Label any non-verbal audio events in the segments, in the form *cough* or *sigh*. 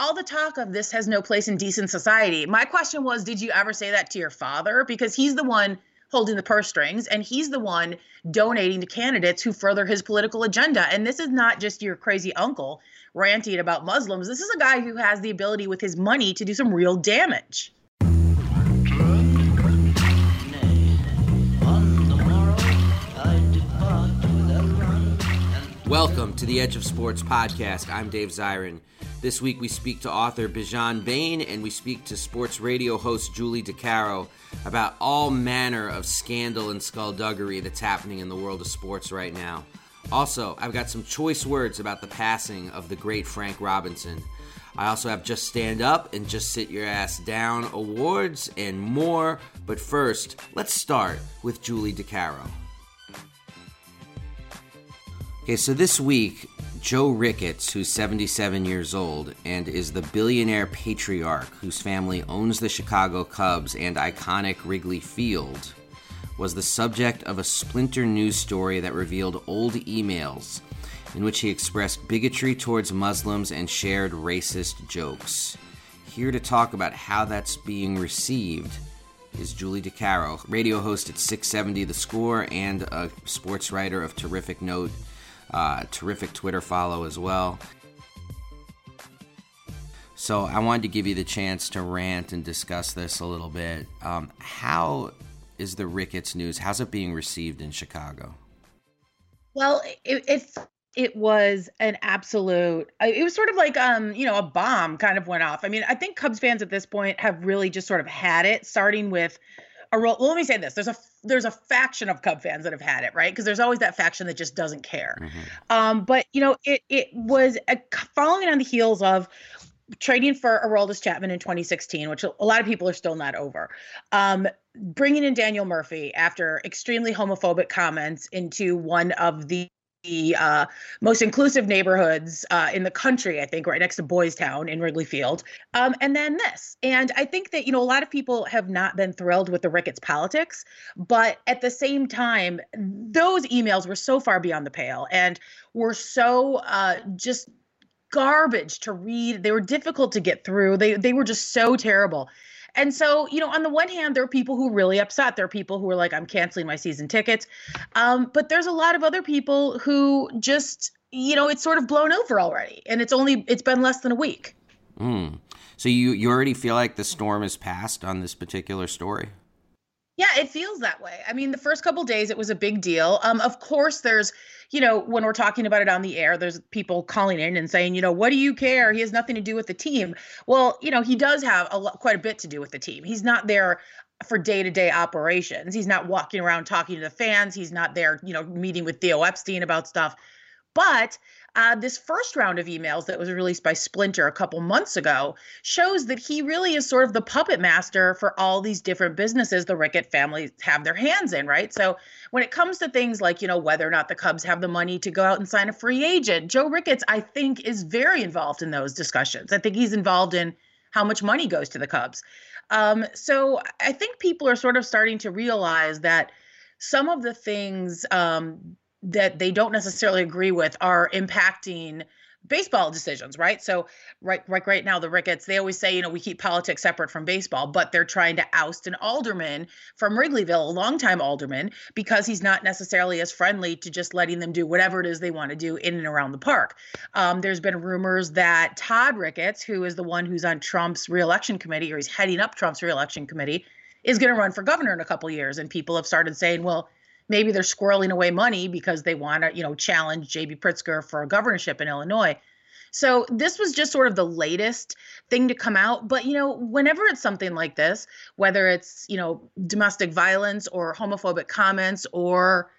All the talk of this has no place in decent society, my question was did you ever say that to your father? Because he's the one holding the purse strings and he's the one donating to candidates who further his political agenda. And this is not just your crazy uncle ranting about Muslims. This is a guy who has the ability with his money to do some real damage. Welcome to the Edge of Sports podcast. I'm Dave Zirin. This week we speak to author Bijan Bayne and we speak to sports radio host Julie DiCaro about all manner of scandal and skullduggery that's happening in the world of sports right now. Also, I've got some choice words about the passing of the great Frank Robinson. I also have Just Stand Up and Just Sit Your Ass Down awards and more. But first, let's start with Julie DiCaro. Okay, so this week, Joe Ricketts, who's 77 years old and is the billionaire patriarch whose family owns the Chicago Cubs and iconic Wrigley Field, was the subject of a splinter news story that revealed old emails in which he expressed bigotry towards Muslims and shared racist jokes. Here to talk about how that's being received is Julie DiCaro, radio host at 670 The Score and a sports writer of terrific note uh, terrific Twitter follow as well. So I wanted to give you the chance to rant and discuss this a little bit. Um, how is the Ricketts news? How's it being received in Chicago? Well, it, it it was an absolute it was sort of like um you know a bomb kind of went off i mean i think cubs fans at this point have really just sort of had it starting with a role. Well, let me say this: there's a there's a faction of Cub fans that have had it, right? Because there's always that faction that just doesn't care. Mm-hmm. Um, but you know, it it was a, following on the heels of trading for Aroldis Chapman in 2016, which a lot of people are still not over. Um, bringing in Daniel Murphy after extremely homophobic comments into one of the the uh, most inclusive neighborhoods uh, in the country, I think, right next to Boys Town in Wrigley Field. Um, and then this. And I think that, you know, a lot of people have not been thrilled with the Ricketts politics, but at the same time, those emails were so far beyond the pale and were so uh, just garbage to read. They were difficult to get through. They they were just so terrible. And so, you know, on the one hand, there are people who are really upset. There are people who are like, I'm canceling my season tickets. Um, but there's a lot of other people who just, you know, it's sort of blown over already. And it's only, it's been less than a week. Mm. So you, you already feel like the storm has passed on this particular story? Yeah, it feels that way. I mean, the first couple days it was a big deal. Um, of course, there's, you know, when we're talking about it on the air, there's people calling in and saying, you know, what do you care? He has nothing to do with the team. Well, you know, he does have a lot, quite a bit to do with the team. He's not there for day-to-day operations. He's not walking around talking to the fans. He's not there, you know, meeting with Theo Epstein about stuff. But uh, this first round of emails that was released by Splinter a couple months ago shows that he really is sort of the puppet master for all these different businesses the Rickett family have their hands in, right? So when it comes to things like, you know, whether or not the Cubs have the money to go out and sign a free agent, Joe Ricketts, I think, is very involved in those discussions. I think he's involved in how much money goes to the Cubs. Um, so I think people are sort of starting to realize that some of the things um, that they don't necessarily agree with are impacting baseball decisions, right? So right right right now the Ricketts, they always say, you know, we keep politics separate from baseball, but they're trying to oust an alderman from Wrigleyville, a longtime alderman, because he's not necessarily as friendly to just letting them do whatever it is they want to do in and around the park. Um, there's been rumors that Todd Ricketts, who is the one who's on Trump's reelection committee, or he's heading up Trump's reelection committee, is going to run for governor in a couple years. And people have started saying, well, maybe they're squirreling away money because they want to, you know, challenge JB Pritzker for a governorship in Illinois. So this was just sort of the latest thing to come out. But, you know, whenever it's something like this, whether it's, you know, domestic violence or homophobic comments or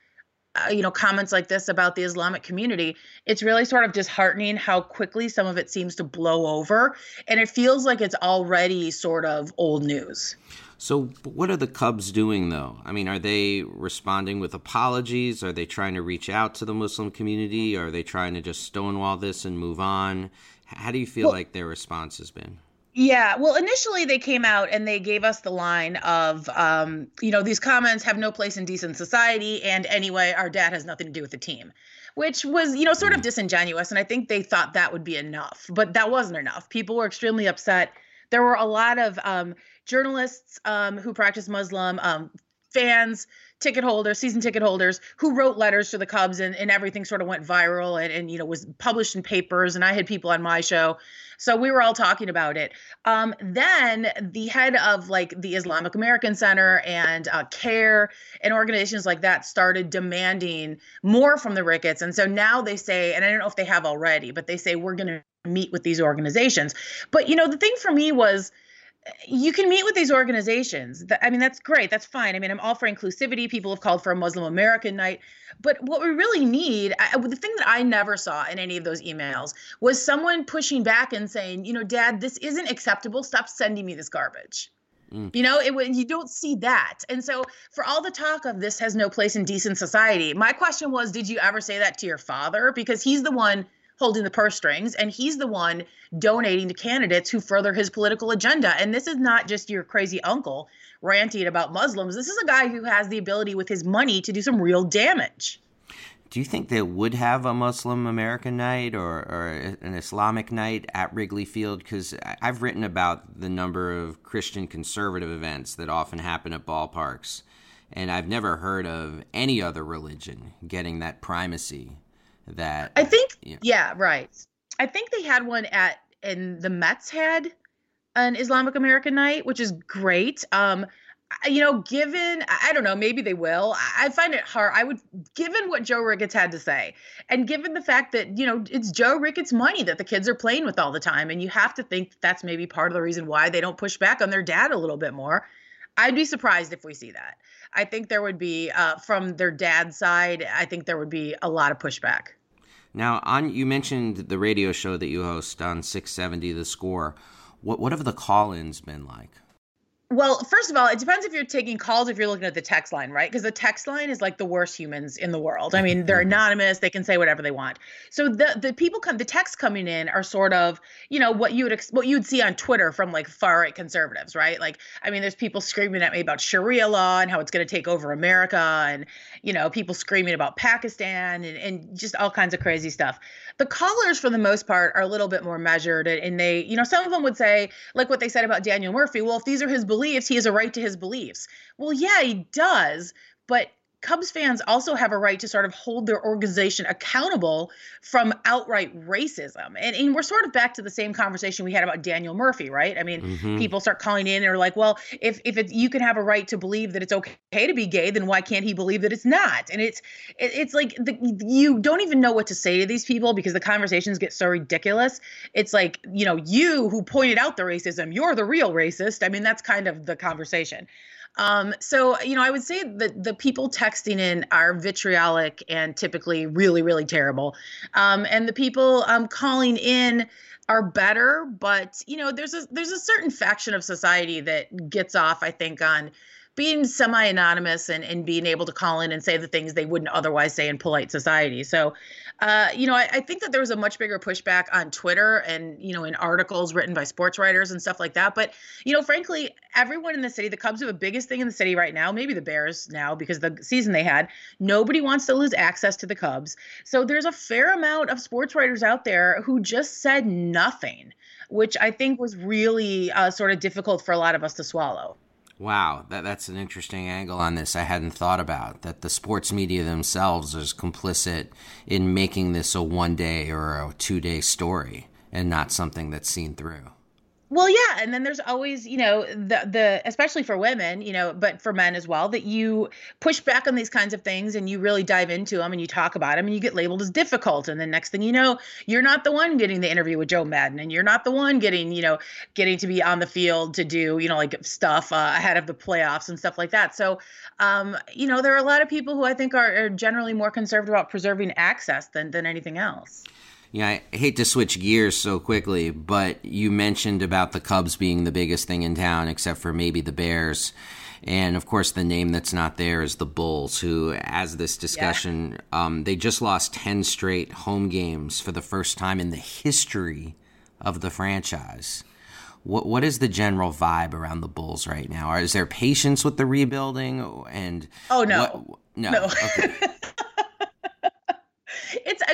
uh, you know comments like this about the islamic community it's really sort of disheartening how quickly some of it seems to blow over and it feels like it's already sort of old news so what are the cubs doing though i mean are they responding with apologies are they trying to reach out to the muslim community are they trying to just stonewall this and move on how do you feel well, like their response has been yeah, well, initially they came out and they gave us the line of, um, you know, these comments have no place in decent society, and anyway, our dad has nothing to do with the team, which was, you know, sort of mm. disingenuous. And I think they thought that would be enough, but that wasn't enough. People were extremely upset. There were a lot of um, journalists um, who practice Muslim, um, fans, ticket holders, season ticket holders who wrote letters to the Cubs and, and everything sort of went viral and, and, you know, was published in papers. And I had people on my show. So we were all talking about it. Um, then the head of like the Islamic American Center and uh, CAIR and organizations like that started demanding more from the Ricketts. And so now they say, and I don't know if they have already, but they say we're going to meet with these organizations. But, you know, the thing for me was, you can meet with these organizations. I mean, that's great. That's fine. I mean, I'm all for inclusivity. People have called for a Muslim American night. But what we really need, I, the thing that I never saw in any of those emails was someone pushing back and saying, you know, Dad, this isn't acceptable. Stop sending me this garbage. Mm. You know, it you don't see that. And so for all the talk of this has no place in decent society, my question was, did you ever say that to your father? Because he's the one holding the purse strings, and he's the one donating to candidates who further his political agenda. And this is not just your crazy uncle ranting about Muslims. This is a guy who has the ability with his money to do some real damage. Do you think they would have a Muslim American night or, or an Islamic night at Wrigley Field? Because I've written about the number of Christian conservative events that often happen at ballparks, and I've never heard of any other religion getting that primacy that I think you know. yeah, right. I think they had one at and the Mets had an Islamic American night, which is great. Um you know, given I don't know, maybe they will. I find it hard. I would, given what Joe Ricketts had to say, and given the fact that you know it's Joe Ricketts' money that the kids are playing with all the time, and you have to think that's maybe part of the reason why they don't push back on their dad a little bit more. I'd be surprised if we see that. I think there would be, uh, from their dad's side, I think there would be a lot of pushback. Now, on you mentioned the radio show that you host on 670 The Score. What what have the call-ins been like? Well, first of all, it depends if you're taking calls, if you're looking at the text line, right? Because the text line is like the worst humans in the world. I mean, they're mm-hmm. anonymous; they can say whatever they want. So the the people come, the texts coming in are sort of, you know, what you would what you would see on Twitter from like far right conservatives, right? Like, I mean, there's people screaming at me about Sharia law and how it's going to take over America, and you know, people screaming about Pakistan and and just all kinds of crazy stuff. The callers, for the most part, are a little bit more measured, and they, you know, some of them would say, like what they said about Daniel Murphy. Well, if these are his beliefs, he has a right to his beliefs. Well, yeah, he does, but Cubs fans also have a right to sort of hold their organization accountable from outright racism. And, and we're sort of back to the same conversation we had about Daniel Murphy, right? I mean, mm-hmm. people start calling in and are like, well, if if it, you can have a right to believe that it's okay to be gay, then why can't he believe that it's not? And it's it, it's like the, you don't even know what to say to these people because the conversations get so ridiculous. It's like, you know, you who pointed out the racism, you're the real racist. I mean, that's kind of the conversation. Um, so, you know, I would say that the people texting in are vitriolic and typically really, really terrible. Um, and the people um, calling in are better, but you know, there's a there's a certain faction of society that gets off, I think, on being semi-anonymous and, and being able to call in and say the things they wouldn't otherwise say in polite society. So, uh, you know, I, I, think that there was a much bigger pushback on Twitter and, you know, in articles written by sports writers and stuff like that. But, you know, frankly, everyone in the city, the Cubs are the biggest thing in the city right now, maybe the Bears now because the season they had, nobody wants to lose access to the Cubs. So there's a fair amount of sports writers out there who just said nothing, which I think was really uh, sort of difficult for a lot of us to swallow. Wow, that, that's an interesting angle on this I hadn't thought about. That the sports media themselves is complicit in making this a one day or a two day story and not something that's seen through. Well, yeah, and then there's always, you know, the the especially for women, you know, but for men as well, that you push back on these kinds of things and you really dive into them and you talk about them and you get labeled as difficult, and then next thing you know, you're not the one getting the interview with Joe Maddon and you're not the one getting, you know, getting to be on the field to do, you know, like stuff uh, ahead of the playoffs and stuff like that. So, um, you know, there are a lot of people who I think are, are generally more concerned about preserving access than than anything else. Yeah, I hate to switch gears so quickly, but you mentioned about the Cubs being the biggest thing in town, except for maybe the Bears. And of course, the name that's not there is the Bulls, who, as this discussion, yeah. um, they just lost 10 straight home games for the first time in the history of the franchise. What what is the general vibe around the Bulls right now? Is there patience with the rebuilding? And oh no, what, no, no. Okay. *laughs*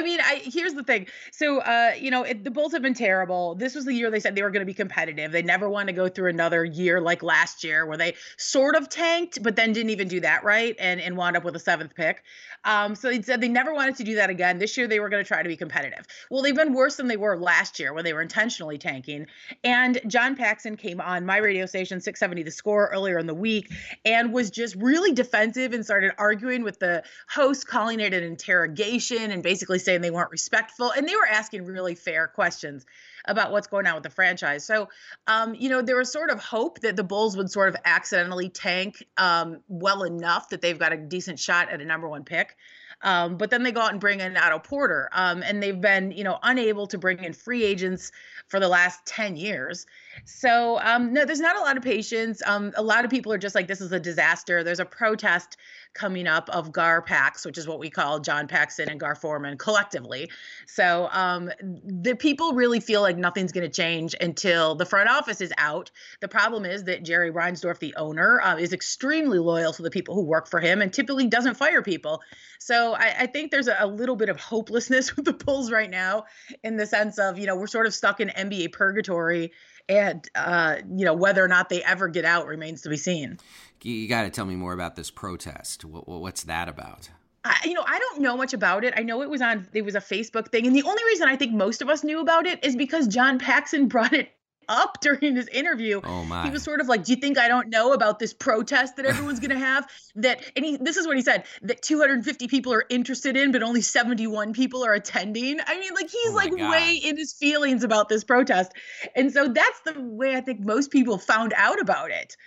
mean i here's the thing. So uh you know it, the bulls have been terrible. This was the year they said they were going to be competitive. They never want to go through another year like last year where they sort of tanked but then didn't even do that right? And and wound up with a seventh pick. Um so they said they never wanted to do that again. This year they were going to try to be competitive. Well they've been worse than they were last year when they were intentionally tanking. And john paxson came on my radio station 670 the score earlier in the week and was just really defensive and started arguing with the host calling it an interrogation and basically saying they weren't respectful and they were asking really fair questions about what's going on with the franchise. So, um, you know, there was sort of hope that the Bulls would sort of accidentally tank um, well enough that they've got a decent shot at a number one pick. Um, but then they go out and bring in Otto Porter, um, and they've been, you know, unable to bring in free agents for the last 10 years. So um, no, there's not a lot of patience. Um, a lot of people are just like, this is a disaster. There's a protest coming up of Gar Pax, which is what we call John Paxson and Gar Forman collectively. So um, the people really feel like nothing's going to change until the front office is out. The problem is that Jerry Reinsdorf, the owner, uh, is extremely loyal to the people who work for him and typically doesn't fire people. So I, I think there's a, a, little bit of hopelessness *laughs* with the Bulls right now in the sense of, you know, we're sort of stuck in NBA purgatory and uh, you know whether or not they ever get out remains to be seen. You got to tell me more about this protest. What's that about? I, you know, I don't know much about it. I know it was on, it was a Facebook thing. And the only reason I think most of us knew about it is because John Paxson *laughs* brought it up *laughs* during his interview. Oh my. He was sort of like, "Do you think I don't know about this protest that everyone's going *laughs* to have?" That and he this is what he said that 250 people are interested in, but only 71 people are attending. I mean, like he's oh like God. way in his feelings about this protest, and so that's the way I think most people found out about it.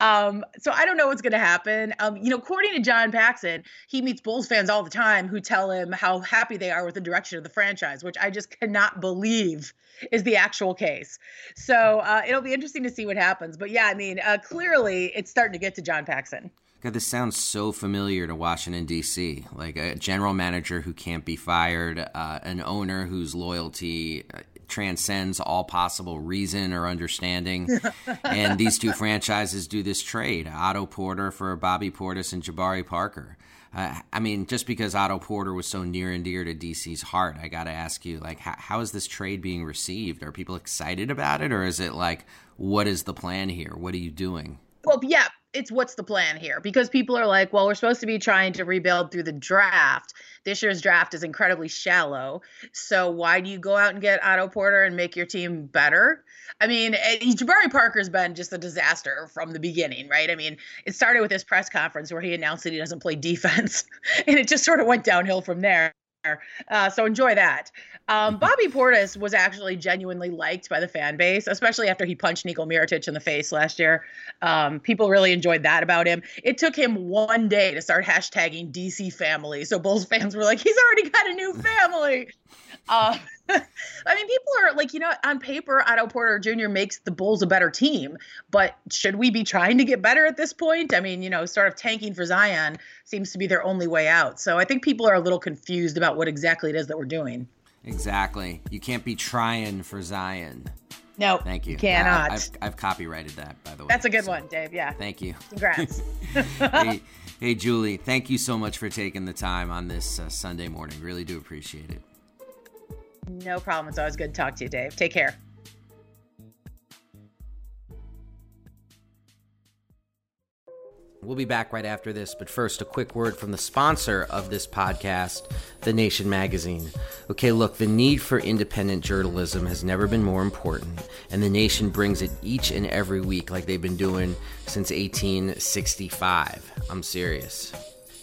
Um, so I don't know what's going to happen. Um, you know, according to John Paxson, he meets Bulls fans all the time who tell him how happy they are with the direction of the franchise, which I just cannot believe is the actual case. So uh, it'll be interesting to see what happens. But yeah, I mean, uh, clearly it's starting to get to John Paxson. God, this sounds so familiar to Washington D.C. Like a general manager who can't be fired, uh, an owner whose loyalty uh, transcends all possible reason or understanding. *laughs* and these two franchises do this trade: Otto Porter for Bobby Portis and Jabari Parker. Uh, I mean, just because Otto Porter was so near and dear to DC's heart, I got to ask you, like, how, how is this trade being received? Are people excited about it, or is it like, what is the plan here? What are you doing? Well, yeah, it's what's the plan here because people are like, well, we're supposed to be trying to rebuild through the draft. This year's draft is incredibly shallow. So why do you go out and get Otto Porter and make your team better? I mean, eh, Jabari Parker's been just a disaster from the beginning, right? I mean, it started with his press conference where he announced that he doesn't play defense, *laughs* and it just sort of went downhill from there. Uh, so enjoy that. Um, mm-hmm. Bobby Portis was actually genuinely liked by the fan base, especially after he punched Niko Mirotic in the face last year. Um, people really enjoyed that about him. It took him one day to start hashtagging DC family. So Bulls fans were like, he's already got a new family. *laughs* Uh, I mean, people are like, you know, on paper, Otto Porter Jr. makes the Bulls a better team, but should we be trying to get better at this point? I mean, you know, sort of tanking for Zion seems to be their only way out. So I think people are a little confused about what exactly it is that we're doing. Exactly. You can't be trying for Zion. No, thank you. Cannot. Uh, I've, I've, copyrighted that, by the way. That's a good so, one, Dave. Yeah. Thank you. Congrats. *laughs* *laughs* hey, hey, Julie. Thank you so much for taking the time on this uh, Sunday morning. Really do appreciate it. No problem. It's always good to talk to you, Dave. Take care. We'll be back right after this, but first, a quick word from the sponsor of this podcast, The Nation Magazine. Okay, look, the need for independent journalism has never been more important, and The Nation brings it each and every week like they've been doing since 1865. I'm serious.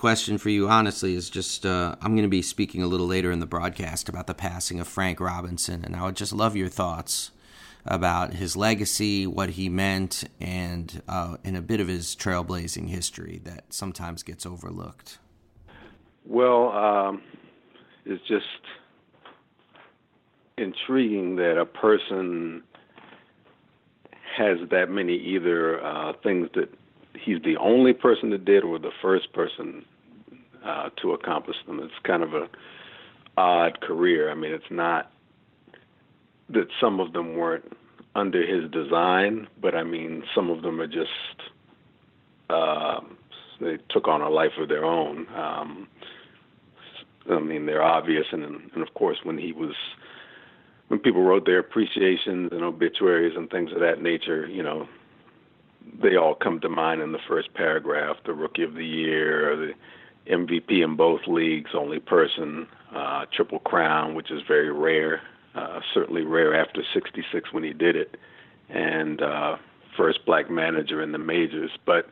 question for you, honestly, is just uh, I'm going to be speaking a little later in the broadcast about the passing of Frank Robinson, and I would just love your thoughts about his legacy, what he meant, and uh, in a bit of his trailblazing history that sometimes gets overlooked. Well, um, it's just intriguing that a person has that many either uh, things that he's the only person that did or the first person uh, to accomplish them. It's kind of a odd career. I mean, it's not that some of them weren't under his design, but I mean, some of them are just uh, they took on a life of their own. Um, I mean, they're obvious, and and of course, when he was when people wrote their appreciations and obituaries and things of that nature, you know, they all come to mind in the first paragraph: the Rookie of the Year, the MVP in both leagues, only person, uh, Triple Crown, which is very rare, uh, certainly rare after 66 when he did it, and uh, first black manager in the majors. But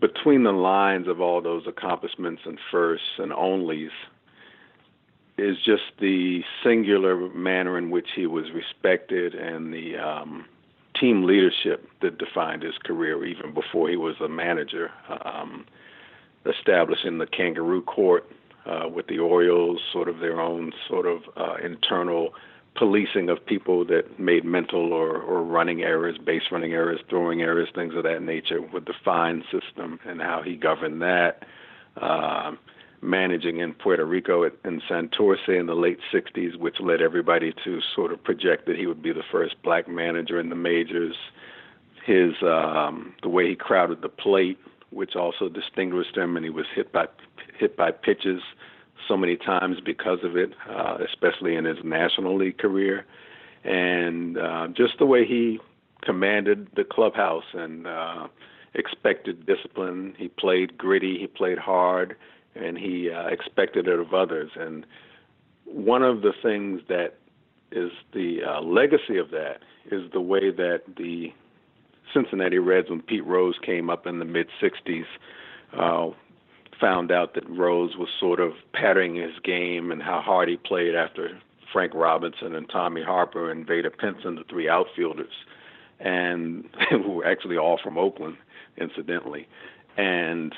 between the lines of all those accomplishments and firsts and onlys is just the singular manner in which he was respected and the um, team leadership that defined his career even before he was a manager. Um, establishing the kangaroo court uh, with the Orioles, sort of their own sort of uh, internal policing of people that made mental or, or running errors, base running errors, throwing errors, things of that nature, with the fine system and how he governed that. Uh, managing in Puerto Rico in Santurce in the late 60s, which led everybody to sort of project that he would be the first black manager in the majors. His um, the way he crowded the plate which also distinguished him, and he was hit by hit by pitches so many times because of it, uh, especially in his National League career, and uh, just the way he commanded the clubhouse and uh, expected discipline. He played gritty, he played hard, and he uh, expected it of others. And one of the things that is the uh, legacy of that is the way that the Cincinnati Reds when Pete Rose came up in the mid 60s. Uh, found out that Rose was sort of patterning his game and how hard he played after Frank Robinson and Tommy Harper and Vada Pinson, the three outfielders, and *laughs* who were actually all from Oakland, incidentally. And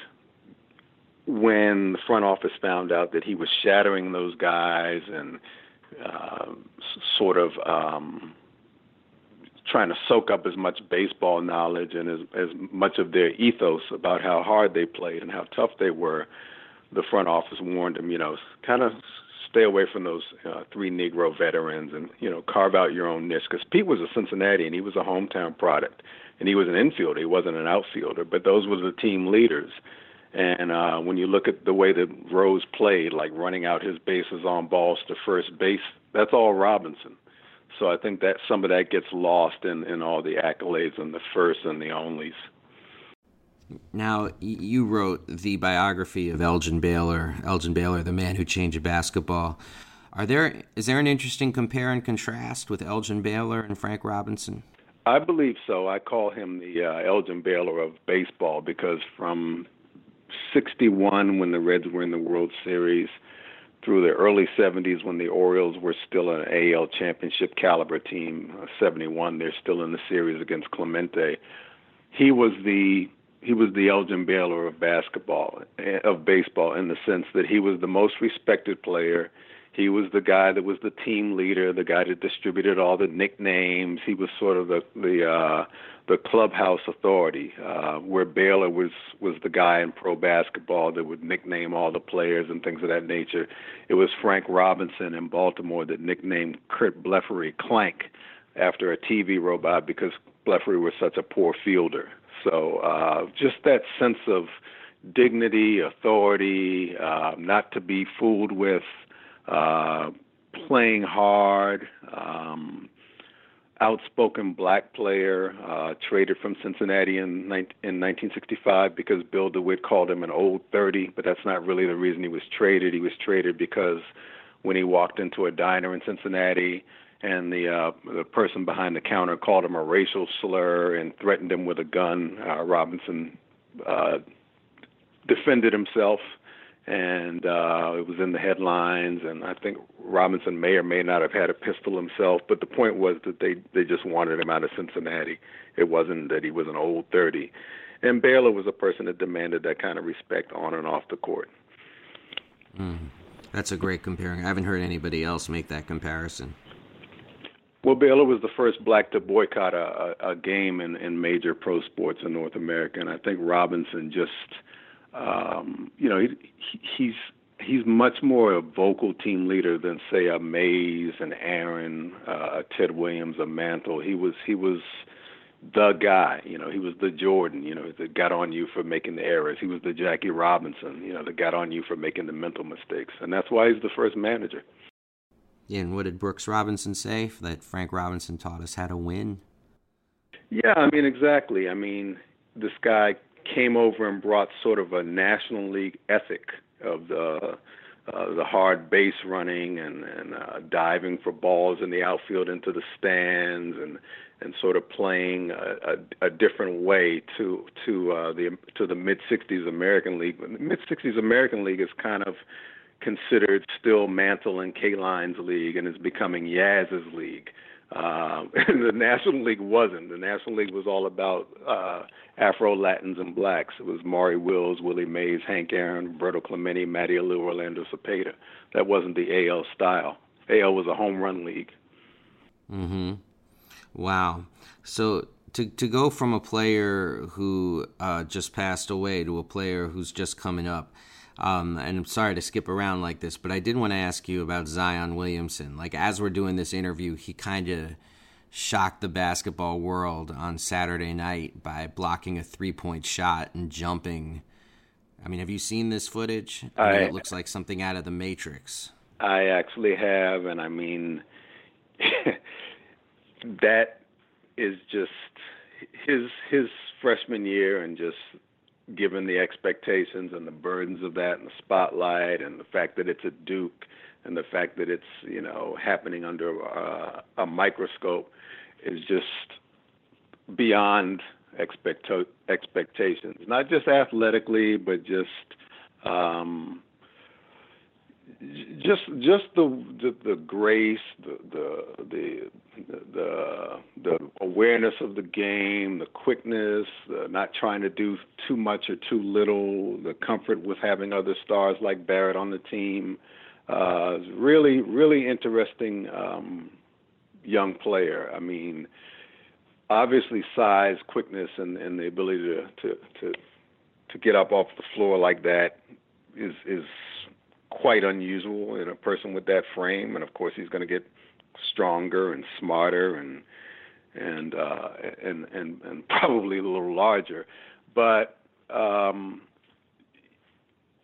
when the front office found out that he was shattering those guys and uh, sort of um, trying to soak up as much baseball knowledge and as as much of their ethos about how hard they played and how tough they were. The front office warned him, you know, kind of stay away from those uh, three Negro veterans and you know carve out your own niche. Because Pete was a Cincinnati and he was a hometown product, and he was an infielder. He wasn't an outfielder, but those were the team leaders. And uh, when you look at the way that Rose played, like running out his bases on balls to first base, that's all Robinson. So I think that some of that gets lost in, in all the accolades and the first and the onlys. Now, you wrote the biography of Elgin Baylor, Elgin Baylor, the man who changed basketball. Are there is there an interesting compare and contrast with Elgin Baylor and Frank Robinson? I believe so. I call him the uh, Elgin Baylor of baseball because from '61, when the Reds were in the World Series, through the early 70s when the Orioles were still an AL championship caliber team. Uh, 71, they're still in the series against Clemente. He was the he was the Elgin Baylor of basketball eh, of baseball in the sense that he was the most respected player. He was the guy that was the team leader, the guy that distributed all the nicknames. He was sort of the the uh, the clubhouse authority, uh, where Baylor was was the guy in pro basketball that would nickname all the players and things of that nature. It was Frank Robinson in Baltimore that nicknamed Curt Blefary Clank after a TV robot because Blefary was such a poor fielder. So uh, just that sense of dignity, authority, uh, not to be fooled with, uh, playing hard. Um, outspoken black player, uh, traded from Cincinnati in, in 1965 because Bill DeWitt called him an old 30, but that's not really the reason he was traded. He was traded because when he walked into a diner in Cincinnati and the uh, the person behind the counter called him a racial slur and threatened him with a gun, uh, Robinson uh, defended himself and uh, it was in the headlines. And I think Robinson may or may not have had a pistol himself, but the point was that they they just wanted him out of Cincinnati. It wasn't that he was an old thirty. And Baylor was a person that demanded that kind of respect on and off the court. Mm, that's a great comparing. I haven't heard anybody else make that comparison. Well, Baylor was the first black to boycott a, a, a game in, in major pro sports in North America, and I think Robinson just um, you know, he, he's he's much more a vocal team leader than say a Mays and Aaron, uh, Ted Williams, a Mantle. He was he was the guy. You know, he was the Jordan. You know, that got on you for making the errors. He was the Jackie Robinson. You know, that got on you for making the mental mistakes, and that's why he's the first manager. Yeah, and what did Brooks Robinson say? That Frank Robinson taught us how to win. Yeah, I mean exactly. I mean, this guy came over and brought sort of a National League ethic of the uh, the hard base running and and uh, diving for balls in the outfield into the stands and and sort of playing a, a, a different way to to uh, the to the mid '60s American League. The mid '60s American League is kind of considered still Mantle and Kaline's league, and is becoming Yaz's league. Uh, *laughs* the National League wasn't. The National League was all about uh, Afro Latins and blacks. It was Maury Wills, Willie Mays, Hank Aaron, Roberto Clemente, Matty Alou, Orlando Cepeda. That wasn't the AL style. AL was a home run league. Mm-hmm. Wow. So to to go from a player who uh, just passed away to a player who's just coming up, um, and I'm sorry to skip around like this, but I did want to ask you about Zion Williamson. Like as we're doing this interview, he kind of shocked the basketball world on Saturday night by blocking a three point shot and jumping. I mean, have you seen this footage? I, I it looks like something out of the Matrix. I actually have, and I mean, *laughs* that is just his his freshman year, and just given the expectations and the burdens of that, and the spotlight, and the fact that it's a Duke, and the fact that it's you know happening under uh, a microscope is just beyond expect expectations. Not just athletically, but just um, just just the the, the grace, the, the the the awareness of the game, the quickness, the not trying to do too much or too little, the comfort with having other stars like Barrett on the team. Uh, really, really interesting um, young player. I mean, obviously size, quickness, and, and the ability to, to to to get up off the floor like that is is quite unusual in a person with that frame. And of course, he's going to get stronger and smarter and and uh, and and and *laughs* probably a little larger. But um,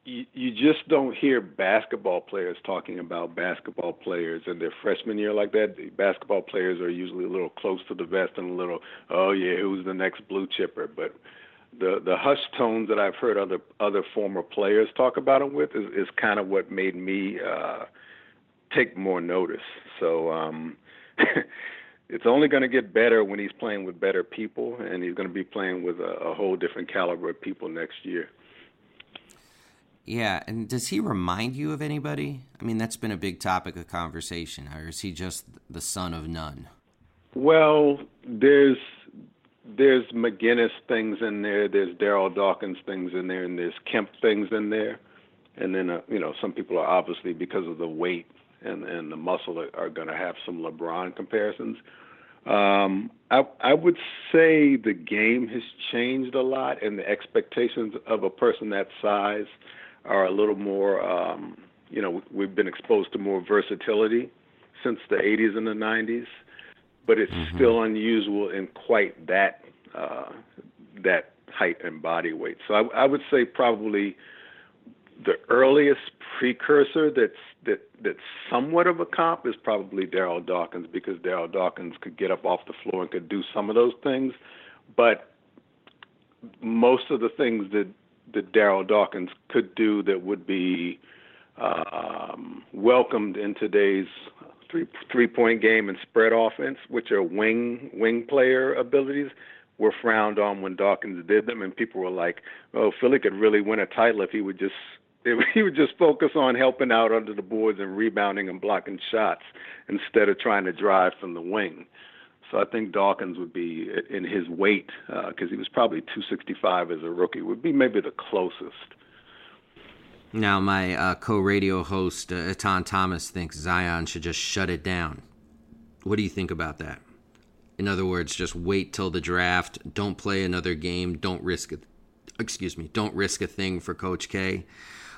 you, you just don't hear basketball players talking about basketball players in their freshman year like that. The basketball players are usually a little close to the vest and a little, oh yeah, who's the next blue chipper? But the the hush tones that I've heard other other former players talk about him with is, is kind of what made me uh, take more notice. So um, *laughs* it's only going to get better when he's playing with better people, and he's going to be playing with a, a whole different caliber of people next year. Yeah, and does he remind you of anybody? I mean, that's been a big topic of conversation. Or is he just the son of none? Well, there's there's McGinnis things in there. There's Darryl Dawkins things in there, and there's Kemp things in there. And then uh, you know, some people are obviously because of the weight and and the muscle are, are going to have some LeBron comparisons. Um, I, I would say the game has changed a lot, and the expectations of a person that size are a little more. Um, you know, we've been exposed to more versatility since the 80s and the 90s, but it's mm-hmm. still unusual in quite that uh, that height and body weight. So I, I would say probably the earliest precursor that's that that's somewhat of a comp is probably Darryl Dawkins because Darryl Dawkins could get up off the floor and could do some of those things, but most of the things that that Darryl Dawkins could do that would be um, welcomed in today's three three point game and spread offense, which are wing wing player abilities, were frowned on when Dawkins did them, and people were like, "Oh, Philly could really win a title if he would just *laughs* If he would just focus on helping out under the boards and rebounding and blocking shots instead of trying to drive from the wing. So I think Dawkins would be in his weight because uh, he was probably 265 as a rookie. Would be maybe the closest. Now, my uh, co-radio host uh, Etan Thomas thinks Zion should just shut it down. What do you think about that? In other words, just wait till the draft. Don't play another game. Don't risk it. Excuse me. Don't risk a thing for Coach K.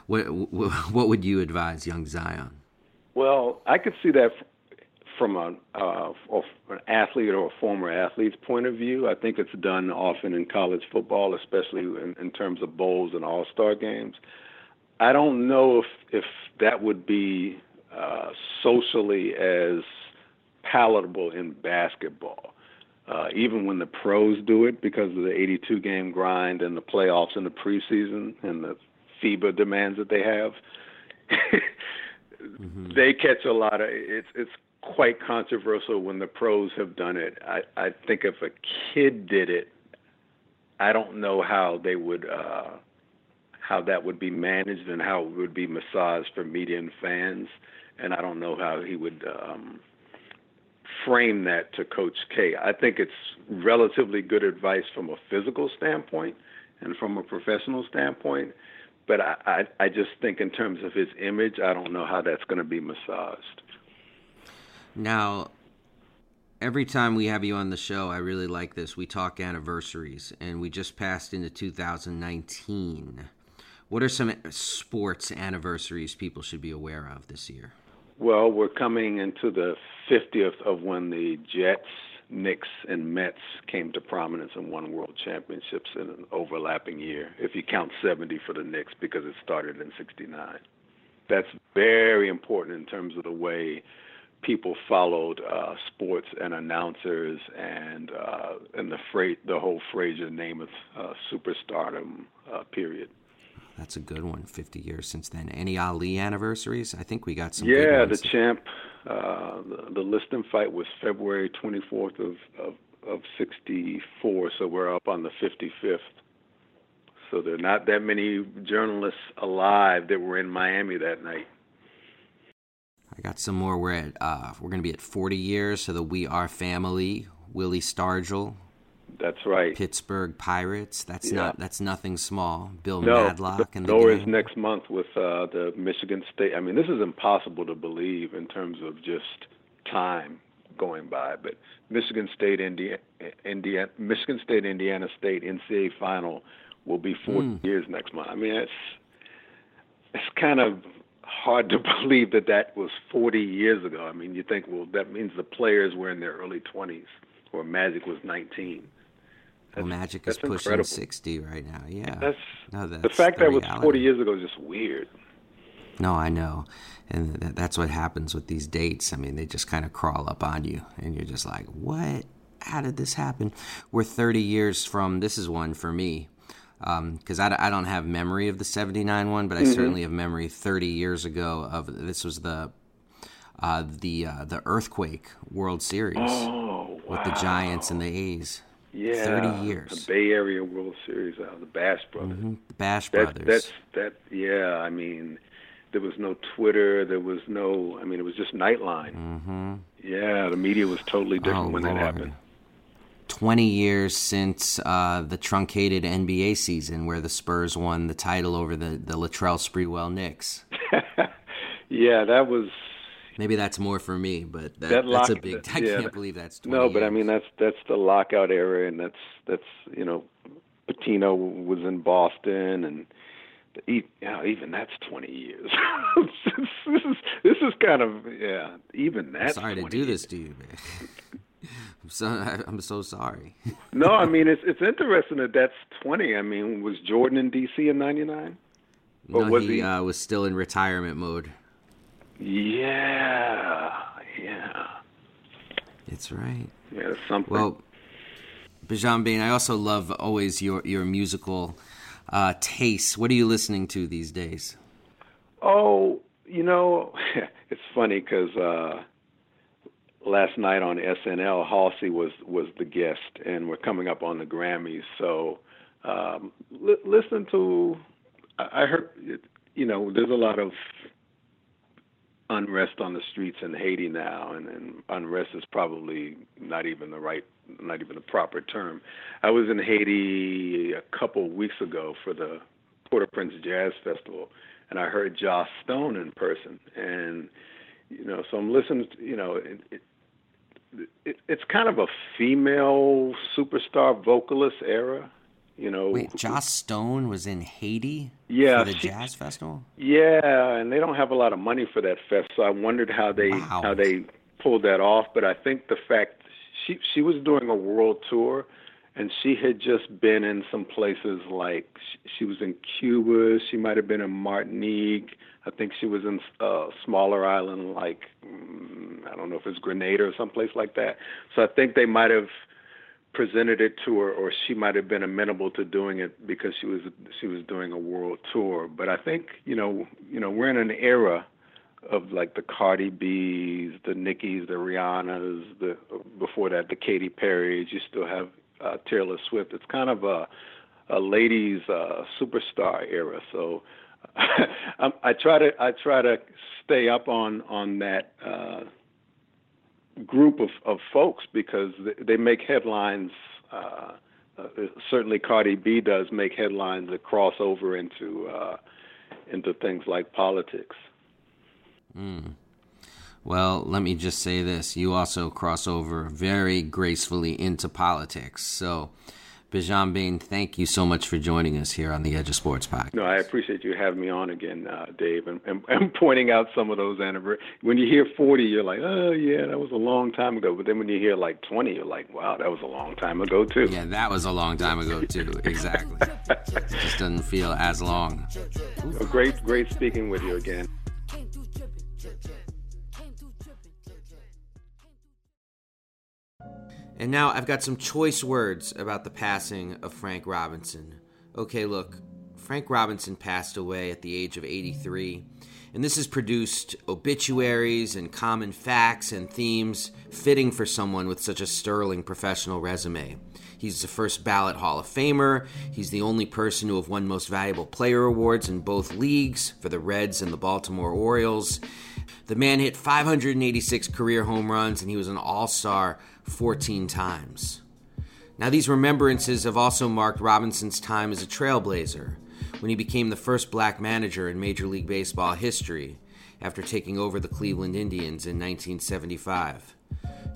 What what would you advise young Zion? Well, I could see that from a, uh, an athlete or a former athlete's point of view. I think it's done often in college football, especially in, in terms of bowls and all star games. I don't know if if that would be uh, socially as palatable in basketball. Uh, even when the pros do it because of the 82 game grind and the playoffs and the preseason and the FIBA demands that they have, mm-hmm. *laughs* they catch a lot of it's it's quite controversial when the pros have done it. I I think if a kid did it, I don't know how they would uh how that would be managed and how it would be massaged for media and fans, and I don't know how he would um frame that to Coach K. I think it's relatively good advice from a physical standpoint and from a professional standpoint but I, I, I just think in terms of his image, I don't know how that's going to be massaged. Now, every time we have you on the show, I really like this. We talk anniversaries, and we just passed into 2019. What are some sports anniversaries people should be aware of this year? Well, we're coming into the 50th of when the Jets Knicks and Mets came to prominence and won world championships in an overlapping year, if you count 70 for the Knicks because it started in 69. That's very important in terms of the way people followed uh, sports and announcers and uh, and the fra- the whole Frazier Namath uh, superstardom uh, period. That's a good one. Fifty years since then. Any Ali anniversaries? I think we got some. Yeah, the champ. Uh, the, the Liston fight was February 24th of, of of 64, so we're up on the 55th. So there are not that many journalists alive that were in Miami that night. I got some more. We're at uh, we're going to be at 40 years. So the We Are Family, Willie Stargell, that's right. Pittsburgh Pirates. That's yeah. not that's nothing small. Bill no, Madlock and the nor is next month with uh, the Michigan State. I mean, this is impossible to believe in terms of just time going by. But Michigan State, Indiana, Indiana Michigan State, Indiana State NCAA final will be 40 mm. years next month. I mean, it's it's kind of hard to *laughs* believe that that was 40 years ago. I mean, you think, well, that means the players were in their early 20s, or Magic was 19. Well, Magic is pushing incredible. 60 right now. Yeah. That's, no, that's the fact the that reality. was 40 years ago is just weird. No, I know. And that's what happens with these dates. I mean, they just kind of crawl up on you, and you're just like, what? How did this happen? We're 30 years from, this is one for me, because um, I, I don't have memory of the 79 one, but I mm-hmm. certainly have memory 30 years ago of this was the uh, the uh, the earthquake World Series oh, wow. with the Giants and the A's. Yeah, 30 years. The Bay Area World Series, uh, the Bash Brothers. Mm-hmm. Bash Brothers. That's that. Yeah, I mean, there was no Twitter. There was no. I mean, it was just Nightline. Mm-hmm. Yeah, the media was totally different oh, when Lord. that happened. 20 years since uh, the truncated NBA season where the Spurs won the title over the, the Latrell Sprewell Knicks. *laughs* yeah, that was Maybe that's more for me, but that, that lock, that's a big. I yeah, can't believe that's no. But years. I mean, that's that's the lockout era, and that's that's you know, Pitino was in Boston, and you know, even that's twenty years. *laughs* this, is this is kind of yeah. Even that's sorry to do years. this to you, man. *laughs* I'm so I'm so sorry. *laughs* no, I mean it's it's interesting that that's twenty. I mean, was Jordan in DC in '99? No, was he, he... Uh, was still in retirement mode. Yeah, yeah. It's right. Yeah, something. Well, Bijan Bayne, I also love always your your musical uh, tastes. What are you listening to these days? Oh, you know, *laughs* it's funny because uh, last night on SNL, Halsey was was the guest, and we're coming up on the Grammys. So, um, li- listen to. I heard, you know, there's a lot of unrest on the streets in Haiti now, and, and unrest is probably not even the right, not even the proper term. I was in Haiti a couple weeks ago for the Port-au-Prince Jazz Festival, and I heard Joss Stone in person, and you know, so I'm listening. To, you know, it, it, it, it's kind of a female superstar vocalist era. You know, wait, Joss Stone was in Haiti yeah, for the she, jazz festival. Yeah, and they don't have a lot of money for that fest, so I wondered how they wow. how they pulled that off. But I think the fact she she was doing a world tour, and she had just been in some places like she, she was in Cuba, she might have been in Martinique. I think she was in a uh, smaller island like mm, I don't know if it's Grenada or someplace like that. So I think they might have presented it to her, or she might have been amenable to doing it because she was she was doing a world tour. But I think you know you know we're in an era of like the Cardi B's, the Nicki's, the Rihanna's, the before that the Katy Perry's. You still have uh, Taylor Swift. It's kind of a a ladies uh, superstar era. So *laughs* I, I try to I try to stay up on on that. Uh, group of, of folks because they, make headlines. Uh, uh, certainly, Cardi B does make headlines that cross over into uh, into things like politics. Mm. Well, let me just say this: you also cross over very gracefully into politics. So Bijan Bayne, thank you so much for joining us here on the Edge of Sports podcast. No, I appreciate you having me on again, uh, Dave, and, and, and, pointing out some of those anniversaries. When you hear 40, you're like, oh, yeah, that was a long time ago. But then when you hear like 20, you're like, wow, that was a long time ago, too. Yeah, that was a long time ago, too. *laughs* exactly. it just doesn't feel as long. Well, great, great speaking with you again. And now I've got some choice words about the passing of Frank Robinson. Okay, look, Frank Robinson passed away at the age of 83, and this has produced obituaries and common facts and themes fitting for someone with such a sterling professional resume. He's the first ballot Hall of Famer. He's the only person to have won Most Valuable Player awards in both leagues for the Reds and the Baltimore Orioles. The man hit 586 career home runs, and he was an all star 14 times. Now, these remembrances have also marked Robinson's time as a trailblazer when he became the first black manager in Major League Baseball history after taking over the Cleveland Indians in 1975.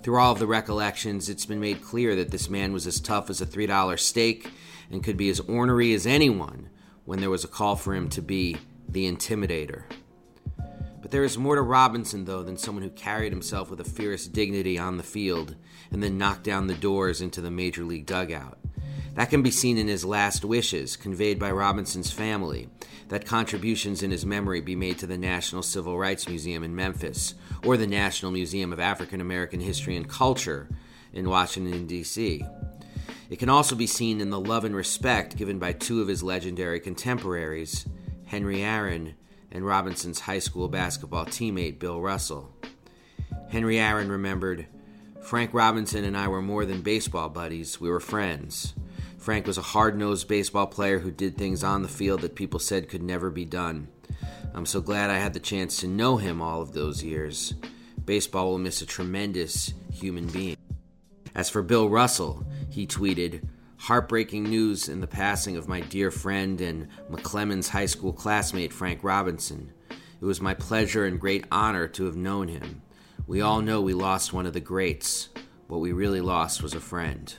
Through all of the recollections, it's been made clear that this man was as tough as a $3 steak and could be as ornery as anyone when there was a call for him to be the intimidator. But there is more to Robinson, though, than someone who carried himself with a fierce dignity on the field and then knocked down the doors into the major league dugout. That can be seen in his last wishes, conveyed by Robinson's family, that contributions in his memory be made to the National Civil Rights Museum in Memphis or the National Museum of African American History and Culture in Washington, D.C. It can also be seen in the love and respect given by two of his legendary contemporaries, Henry Aaron and Robinson's high school basketball teammate, Bill Russell. Henry Aaron remembered Frank Robinson and I were more than baseball buddies, we were friends. Frank was a hard nosed baseball player who did things on the field that people said could never be done. I'm so glad I had the chance to know him all of those years. Baseball will miss a tremendous human being. As for Bill Russell, he tweeted, Heartbreaking news in the passing of my dear friend and McClymonds High School classmate Frank Robinson. It was my pleasure and great honor to have known him. We all know we lost one of the greats. What we really lost was a friend.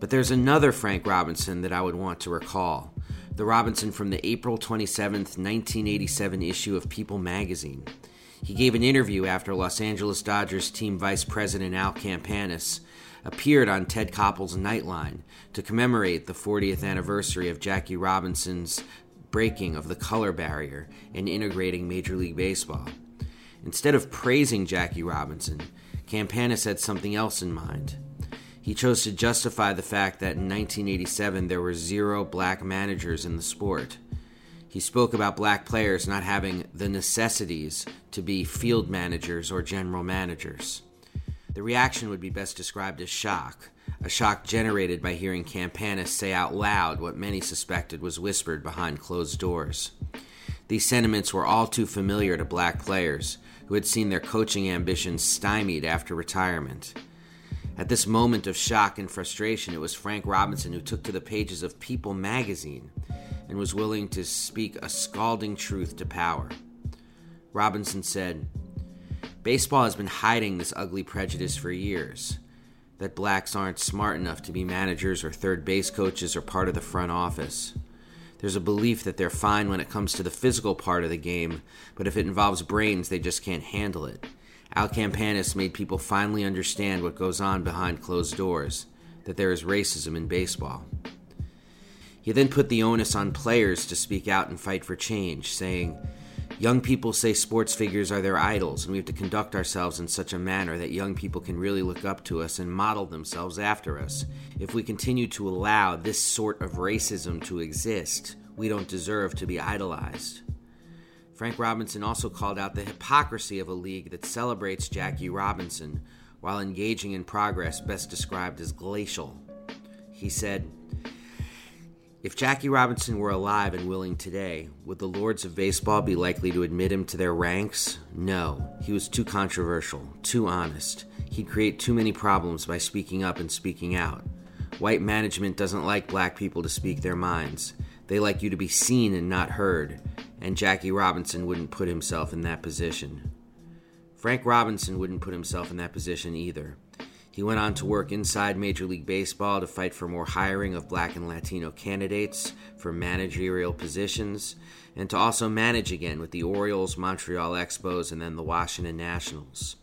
But there's another Frank Robinson that I would want to recall. The Robinson from the April 27, 1987 issue of People magazine. He gave an interview after Los Angeles Dodgers team vice president Al Campanis appeared on Ted Koppel's Nightline to commemorate the 40th anniversary of Jackie Robinson's breaking of the color barrier and integrating Major League Baseball. Instead of praising Jackie Robinson, Campanis had something else in mind. He chose to justify the fact that in 1987 there were zero black managers in the sport. He spoke about black players not having the necessities to be field managers or general managers. The reaction would be best described as shock, a shock generated by hearing Campanis say out loud what many suspected was whispered behind closed doors. These sentiments were all too familiar to black players who had seen their coaching ambitions stymied after retirement. At this moment of shock and frustration, it was Frank Robinson who took to the pages of People magazine and was willing to speak a scalding truth to power. Robinson said, Baseball has been hiding this ugly prejudice for years that blacks aren't smart enough to be managers or third base coaches or part of the front office. There's a belief that they're fine when it comes to the physical part of the game, but if it involves brains, they just can't handle it. Al Campanis made people finally understand what goes on behind closed doors, that there is racism in baseball. He then put the onus on players to speak out and fight for change, saying, Young people say sports figures are their idols, and we have to conduct ourselves in such a manner that young people can really look up to us and model themselves after us. If we continue to allow this sort of racism to exist, we don't deserve to be idolized. Frank Robinson also called out the hypocrisy of a league that celebrates Jackie Robinson while engaging in progress best described as glacial. He said, if Jackie Robinson were alive and willing today, would the Lords of Baseball be likely to admit him to their ranks? No. He was too controversial, too honest. He'd create too many problems by speaking up and speaking out. White management doesn't like black people to speak their minds. They like you to be seen and not heard, and Jackie Robinson wouldn't put himself in that position. Frank Robinson wouldn't put himself in that position either. He went on to work inside Major League Baseball to fight for more hiring of black and Latino candidates for managerial positions, and to also manage again with the Orioles, Montreal Expos, and then the Washington Nationals.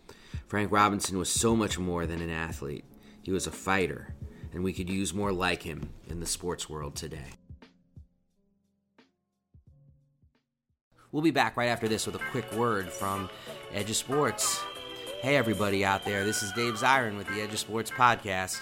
Frank Robinson was so much more than an athlete, he was a fighter, and we could use more like him in the sports world today. We'll be back right after this with a quick word from Edge of Sports. Hey, everybody out there, this is Dave Zirin with the Edge of Sports Podcast.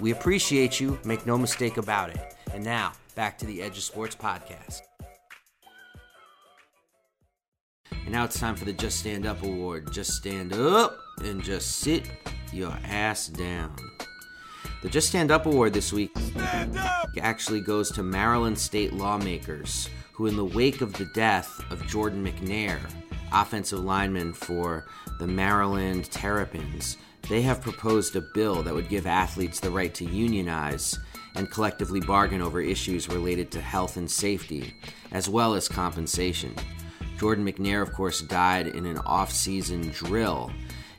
We appreciate you, make no mistake about it. And now, back to the Edge of Sports podcast. And now it's time for the Just Stand Up Award. Just stand up and just sit your ass down. The Just Stand Up Award this week actually goes to Maryland state lawmakers who, in the wake of the death of Jordan McNair, offensive lineman for the Maryland Terrapins, they have proposed a bill that would give athletes the right to unionize and collectively bargain over issues related to health and safety, as well as compensation. Jordan McNair, of course, died in an off season drill.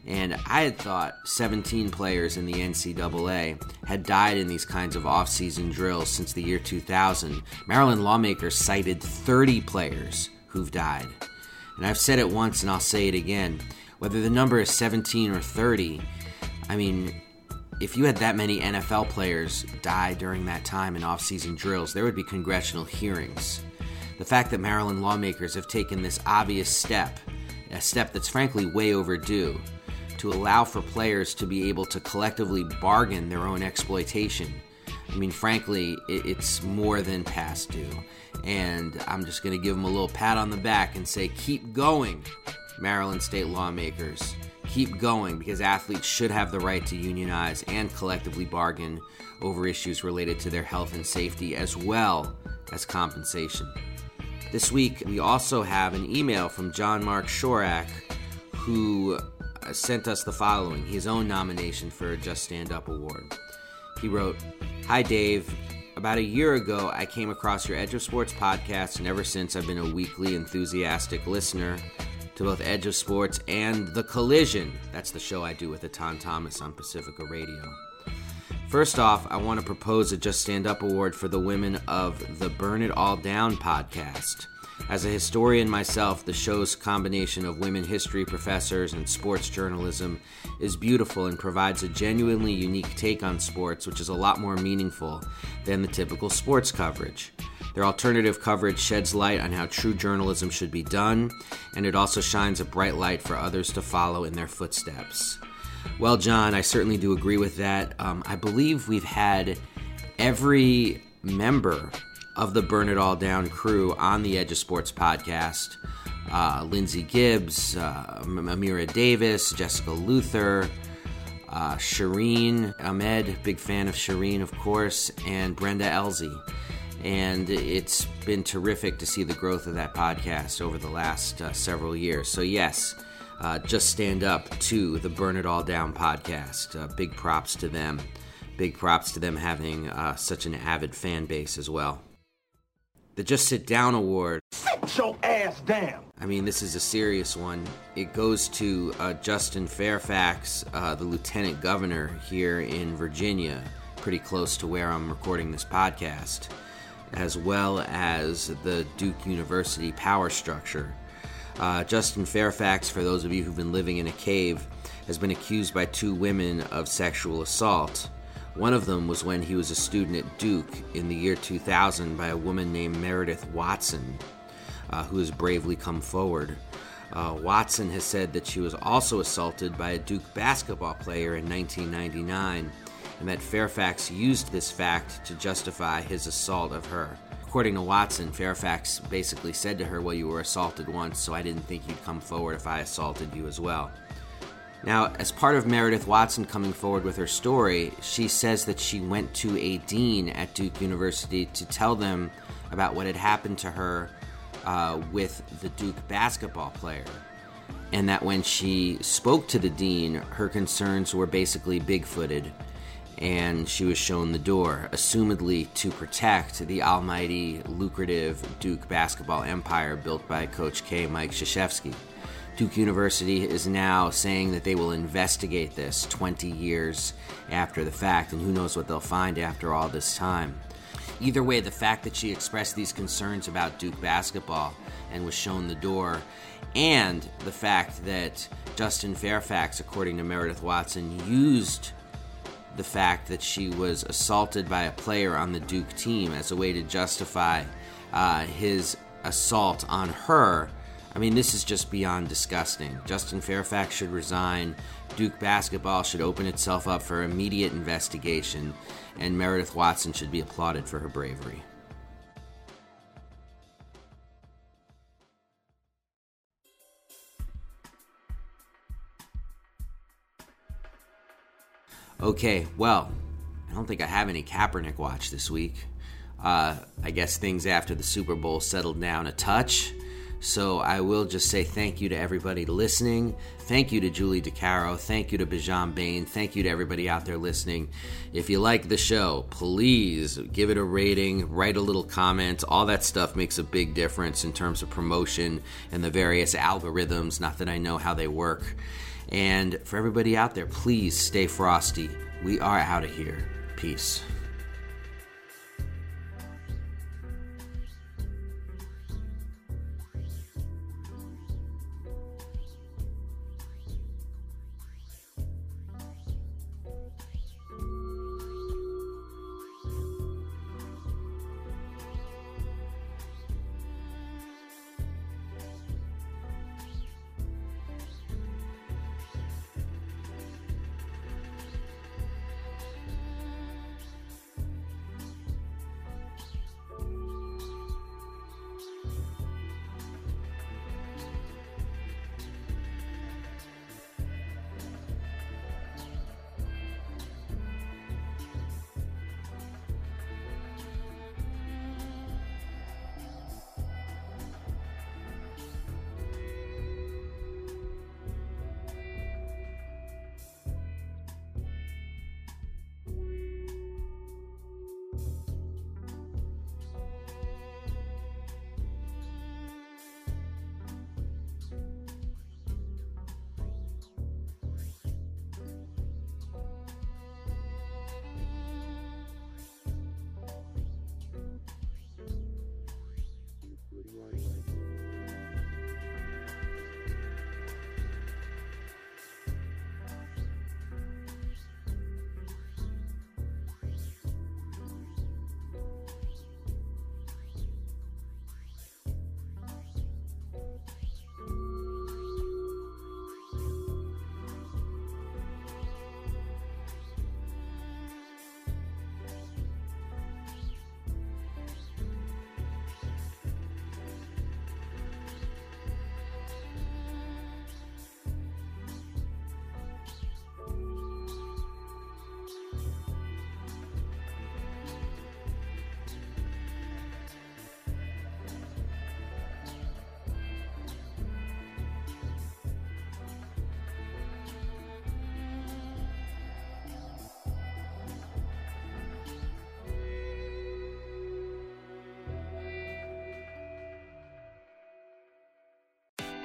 And I had thought 17 players in the NCAA had died in these kinds of off season drills since the year 2000. Maryland lawmakers cited 30 players who've died. And I've said it once and I'll say it again. Whether the number is 17 or 30, I mean, if you had that many NFL players die during that time in off-season drills, there would be congressional hearings. The fact that Maryland lawmakers have taken this obvious step, a step that's frankly way overdue, to allow for players to be able to collectively bargain their own exploitation, I mean, frankly, it's more than past due. And I'm just going to give them a little pat on the back and say, keep going, Maryland state lawmakers. Keep going because athletes should have the right to unionize and collectively bargain over issues related to their health and safety as well as compensation. This week, we also have an email from John Mark Shorak who uh, sent us the following his own nomination for a Just Stand Up award. He wrote, Hi, Dave. About a year ago, I came across your Edge of Sports podcast, and ever since I've been a weekly enthusiastic listener to both Edge of Sports and The Collision. That's the show I do with Etan Thomas on Pacifica Radio. First off, I want to propose a Just Stand Up award for the women of the Burn It All Down podcast. As a historian myself, the show's combination of women history professors and sports journalism is beautiful and provides a genuinely unique take on sports, which is a lot more meaningful than the typical sports coverage. Their alternative coverage sheds light on how true journalism should be done, and it also shines a bright light for others to follow in their footsteps. Well, John, I certainly do agree with that. Um, I believe we've had every member of the Burn It All Down crew on the Edge of Sports podcast. Uh, Lindsey Gibbs, uh, Amira Davis, Jessica Luther, uh, Shireen Ahmed, big fan of Shireen, of course, and Brenda Elsey and it's been terrific to see the growth of that podcast over the last uh, several years. So, yes, uh, just stand up to the Burn It All Down podcast. Uh, big props to them. Big props to them having uh, such an avid fan base as well. The Just Sit Down Award. Sit your ass down. I mean, this is a serious one. It goes to uh, Justin Fairfax, uh, the lieutenant governor here in Virginia, pretty close to where I'm recording this podcast as well as the Duke University power structure. Uh, Justin Fairfax, for those of you who've been living in a cave, has been accused by two women of sexual assault. One of them was when he was a student at Duke in the year 2000 by a woman named Meredith Watson, uh, who has bravely come forward. Uh, Watson has said that she was also assaulted by a Duke basketball player in 1999 and that Fairfax used this fact to justify his assault of her. According to Watson, Fairfax basically said to her, Well, you were assaulted once, so I didn't think you'd come forward if I assaulted you as well. Now, as part of Meredith Watson coming forward with her story, she says that she went to a dean at Duke University to tell them about what had happened to her uh, with the Duke basketball player. And that when she spoke to the dean, her concerns were basically big footed and she was shown the door, assumedly to protect the almighty, lucrative Duke basketball empire built by Coach K. Mike Krzyzewski. Duke University is now saying that they will investigate this 20 years after the fact, and who knows what they'll find after all this time. Either way, the fact that she expressed these concerns about Duke basketball and was shown the door, and the fact that Justin Fairfax, according to Meredith Watson, used the fact that she was assaulted by a player on the Duke team as a way to justify uh, his assault on her. I mean, this is just beyond disgusting. Justin Fairfax should resign. Duke basketball should open itself up for immediate investigation, and Meredith Watson should be applauded for her bravery. Okay, well, I don't think I have any Kaepernick watch this week. Uh, I guess things after the Super Bowl settled down a touch. So I will just say thank you to everybody listening. Thank you to Julie DiCaro. Thank you to Bijan Bayne. Thank you to everybody out there listening. If you like the show, please give it a rating, write a little comment. All that stuff makes a big difference in terms of promotion and the various algorithms. Not that I know how they work. And for everybody out there, please stay frosty. We are out of here. Peace.